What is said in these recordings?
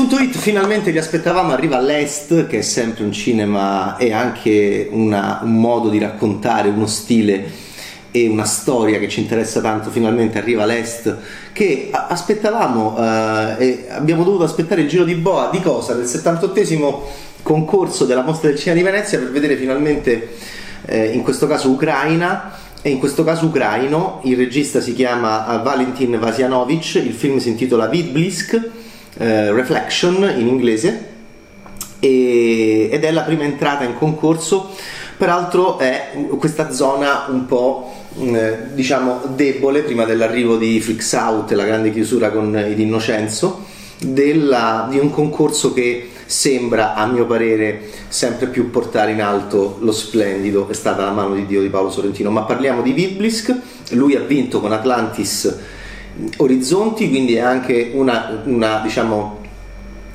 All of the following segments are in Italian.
Venice.it finalmente vi aspettavamo, arriva all'Est, che è sempre un cinema e anche una, un modo di raccontare, uno stile e una storia che ci interessa tanto, finalmente arriva all'Est, che aspettavamo eh, e abbiamo dovuto aspettare il giro di boa di cosa? Del 78esimo concorso della Mostra del Cinema di Venezia per vedere finalmente, eh, in questo caso Ucraina, e in questo caso ucraino, il regista si chiama Valentin Vasianovic, il film si intitola Vidblisk, eh, Reflection in inglese, e, ed è la prima entrata in concorso, peraltro è questa zona un po' eh, diciamo debole prima dell'arrivo di Flix Out, la grande chiusura con Id Innocenzo, della, di un concorso che sembra, a mio parere, sempre più portare in alto lo splendido, è stata la mano di Dio di Paolo Sorrentino. Ma parliamo di Biblisk, lui ha vinto con Atlantis Orizzonti, quindi è anche una, una diciamo,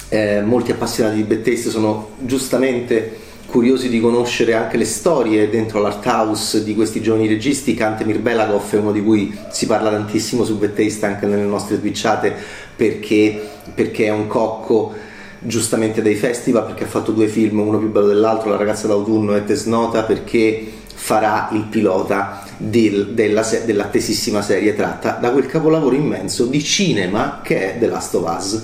eh, molti appassionati di Betteste sono giustamente curiosi di conoscere anche le storie dentro l'art house di questi giovani registi. Kantemir Belagov è uno di cui si parla tantissimo su Betteste anche nelle nostre twitchate perché, perché è un cocco giustamente dai festival perché ha fatto due film, uno più bello dell'altro, La ragazza d'autunno e Tesnota perché farà il pilota del, della, dell'attesissima serie tratta da quel capolavoro immenso di cinema che è The Last of Us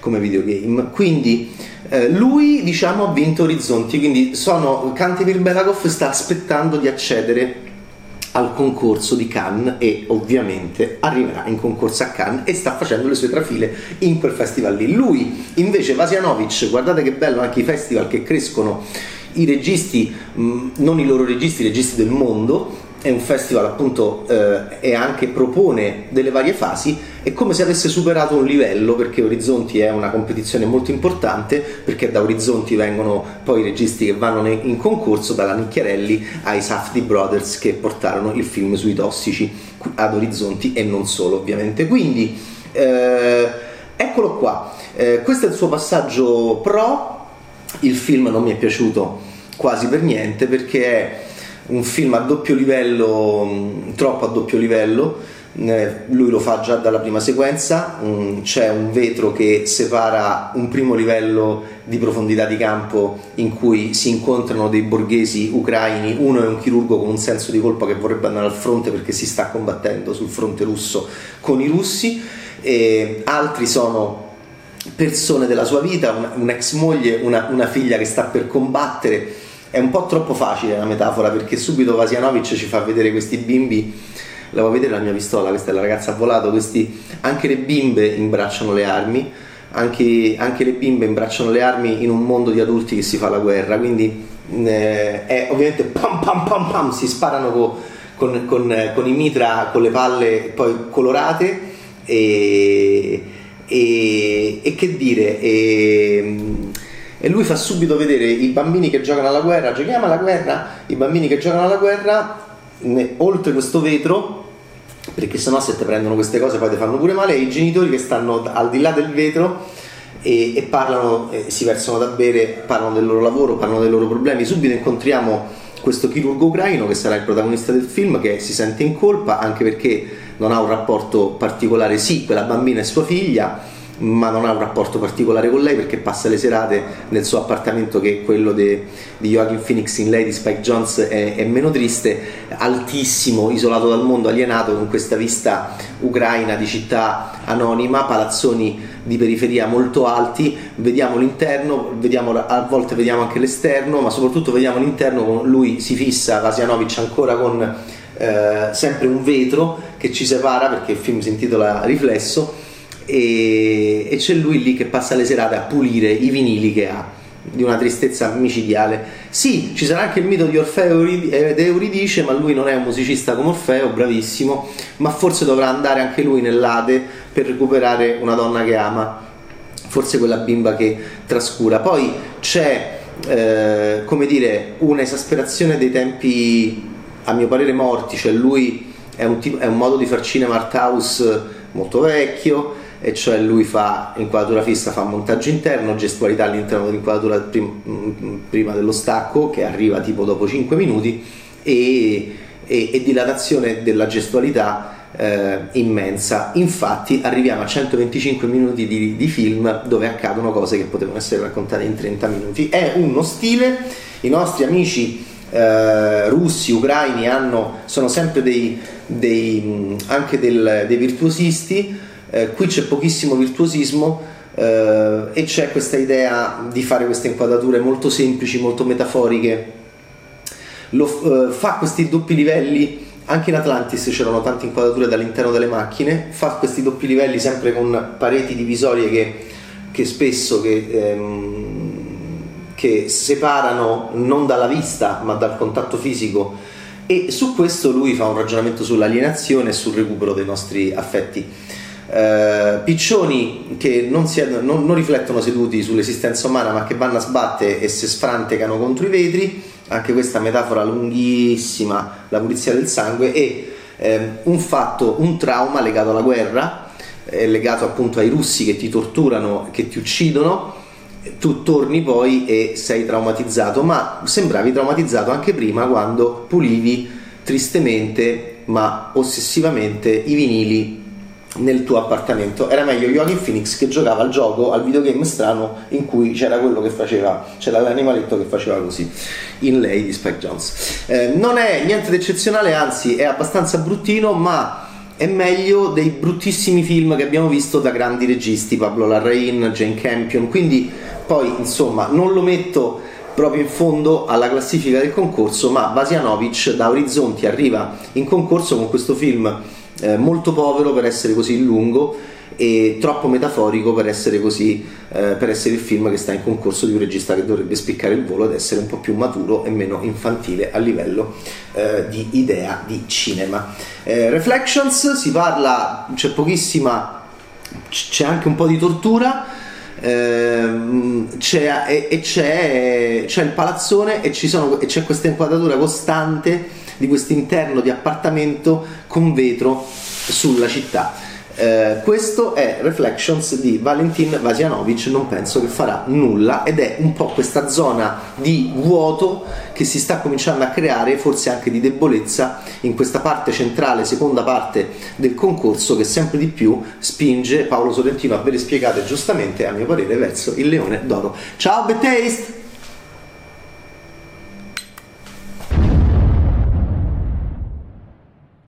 come videogame. Quindi eh, lui diciamo ha vinto Orizzonti, quindi sono Kantemir Belagov sta aspettando di accedere al concorso di Cannes e ovviamente arriverà in concorso a Cannes e sta facendo le sue trafile in quel festival lì. Lui invece Vasianovic, guardate che bello anche i festival che crescono i registi, mh, non i loro registi, i registi del mondo, è un festival appunto eh, e anche propone delle varie fasi, è come se avesse superato un livello perché Orizzonti è una competizione molto importante perché da Orizzonti vengono poi i registi che vanno in concorso dalla Nicchiarelli ai Safdie Brothers che portarono il film sui tossici ad Orizzonti e non solo ovviamente. Quindi eh, eccolo qua, eh, questo è il suo passaggio pro, il film non mi è piaciuto quasi per niente perché è un film a doppio livello, mm, troppo a doppio livello, eh, lui lo fa già dalla prima sequenza, mm, c'è un vetro che separa un primo livello di profondità di campo in cui si incontrano dei borghesi ucraini, uno è un chirurgo con un senso di colpa che vorrebbe andare al fronte perché si sta combattendo sul fronte russo con i russi, e altri sono persone della sua vita, un'ex moglie, una, una figlia che sta per combattere è un po' troppo facile la metafora perché subito Vasianovic ci fa vedere questi bimbi. La vuoi vedere la mia pistola? Questa è la ragazza a volato. Questi, anche le bimbe imbracciano le armi anche, anche, le bimbe imbracciano le armi in un mondo di adulti che si fa la guerra. Quindi eh, è ovviamente pam pam pam pam si sparano co, con, con, con, i mitra con le palle poi colorate e, e, e che dire e, e lui fa subito vedere i bambini che giocano alla guerra, giochiamo alla guerra, i bambini che giocano alla guerra, ne, oltre questo vetro, perché sennò se ti prendono queste cose poi ti fanno pure male, e i genitori che stanno al di là del vetro e, e parlano, eh, si versano da bere, parlano del loro lavoro, parlano dei loro problemi. Subito incontriamo questo chirurgo ucraino che sarà il protagonista del film che si sente in colpa anche perché non ha un rapporto particolare, sì, quella bambina è sua figlia ma non ha un rapporto particolare con lei perché passa le serate nel suo appartamento che è quello de, di Joaquin Phoenix in Lady Spike Jones è, è, meno triste, altissimo, isolato dal mondo, alienato con questa vista ucraina di città anonima, palazzoni di periferia molto alti, vediamo l'interno, vediamo, a volte vediamo anche l'esterno, ma soprattutto vediamo l'interno, lui si fissa, Vasianovic ancora con eh, sempre un vetro che ci separa perché il film si intitola Riflesso e, e c'è lui lì che passa le serate a pulire i vinili che ha di una tristezza micidiale. Sì, ci sarà anche il mito di Orfeo ed Euridice, ma lui non è un musicista come Orfeo, bravissimo, ma forse dovrà andare anche lui nell'Ade per recuperare una donna che ama, forse quella bimba che trascura. Poi c'è, eh, come dire, un'esasperazione dei tempi, a mio parere, morti, cioè lui è un, tipo, è un modo di far cinema art house molto vecchio, e cioè lui fa inquadratura fissa, fa montaggio interno, gestualità all'interno dell'inquadratura prim, mm, prima dello stacco che arriva tipo dopo 5 minuti e, e, e dilatazione della gestualità eh, immensa. Infatti arriviamo a 125 minuti di, di, film dove accadono cose che potevano essere raccontate in 30 minuti. È uno stile, i nostri amici eh, russi, ucraini hanno, sono sempre dei, dei, anche del, dei virtuosisti, eh, qui c'è pochissimo virtuosismo eh, e c'è questa idea di fare queste inquadrature molto semplici, molto metaforiche. Lo, eh, fa questi doppi livelli anche in Atlantis c'erano tante inquadrature dall'interno delle macchine, fa questi doppi livelli sempre con pareti divisorie che, che spesso che, ehm, che separano non dalla vista ma dal contatto fisico. E su questo lui fa un ragionamento sull'alienazione e sul recupero dei nostri affetti. Eh, piccioni che non, si, non, non, riflettono seduti sull'esistenza umana ma che vanno a sbattere e si sfrantecano contro i vetri. Anche questa metafora lunghissima, la pulizia del sangue e eh, un fatto, un trauma legato alla guerra, eh, legato appunto ai russi che ti torturano, che ti uccidono, tu torni poi e sei traumatizzato, ma sembravi traumatizzato anche prima quando pulivi tristemente ma ossessivamente i vinili nel tuo appartamento. Era meglio Joaquin Phoenix che giocava al gioco, al videogame strano in cui c'era quello che faceva, c'era l'animaletto che faceva così in lei di Spike Jones. Eh, non è niente di eccezionale, anzi è abbastanza bruttino, ma è meglio dei bruttissimi film che abbiamo visto da grandi registi, Pablo Larrain, Jane Campion, quindi poi insomma non lo metto proprio in fondo alla classifica del concorso, ma Vasianovic da Orizzonti arriva in concorso con questo film eh, molto povero per essere così lungo e troppo metaforico per essere così eh, per essere il film che sta in concorso di un regista che dovrebbe spiccare il volo ed essere un po' più maturo e meno infantile a livello eh, di idea di cinema. Eh, Reflections si parla c'è pochissima c'è anche un po' di tortura ehm, c'è, e, e c'è, c'è, il palazzone e, sono, e c'è questa inquadratura costante di questo interno di appartamento con vetro sulla città. Eh, questo è Reflections di Valentin Vasianovic, non penso che farà nulla ed è un po' questa zona di vuoto che si sta cominciando a creare, forse anche di debolezza, in questa parte centrale, seconda parte del concorso che sempre di più spinge Paolo Sorrentino a avere spiegate giustamente, a mio parere, verso il leone d'oro. Ciao, Bad Taste!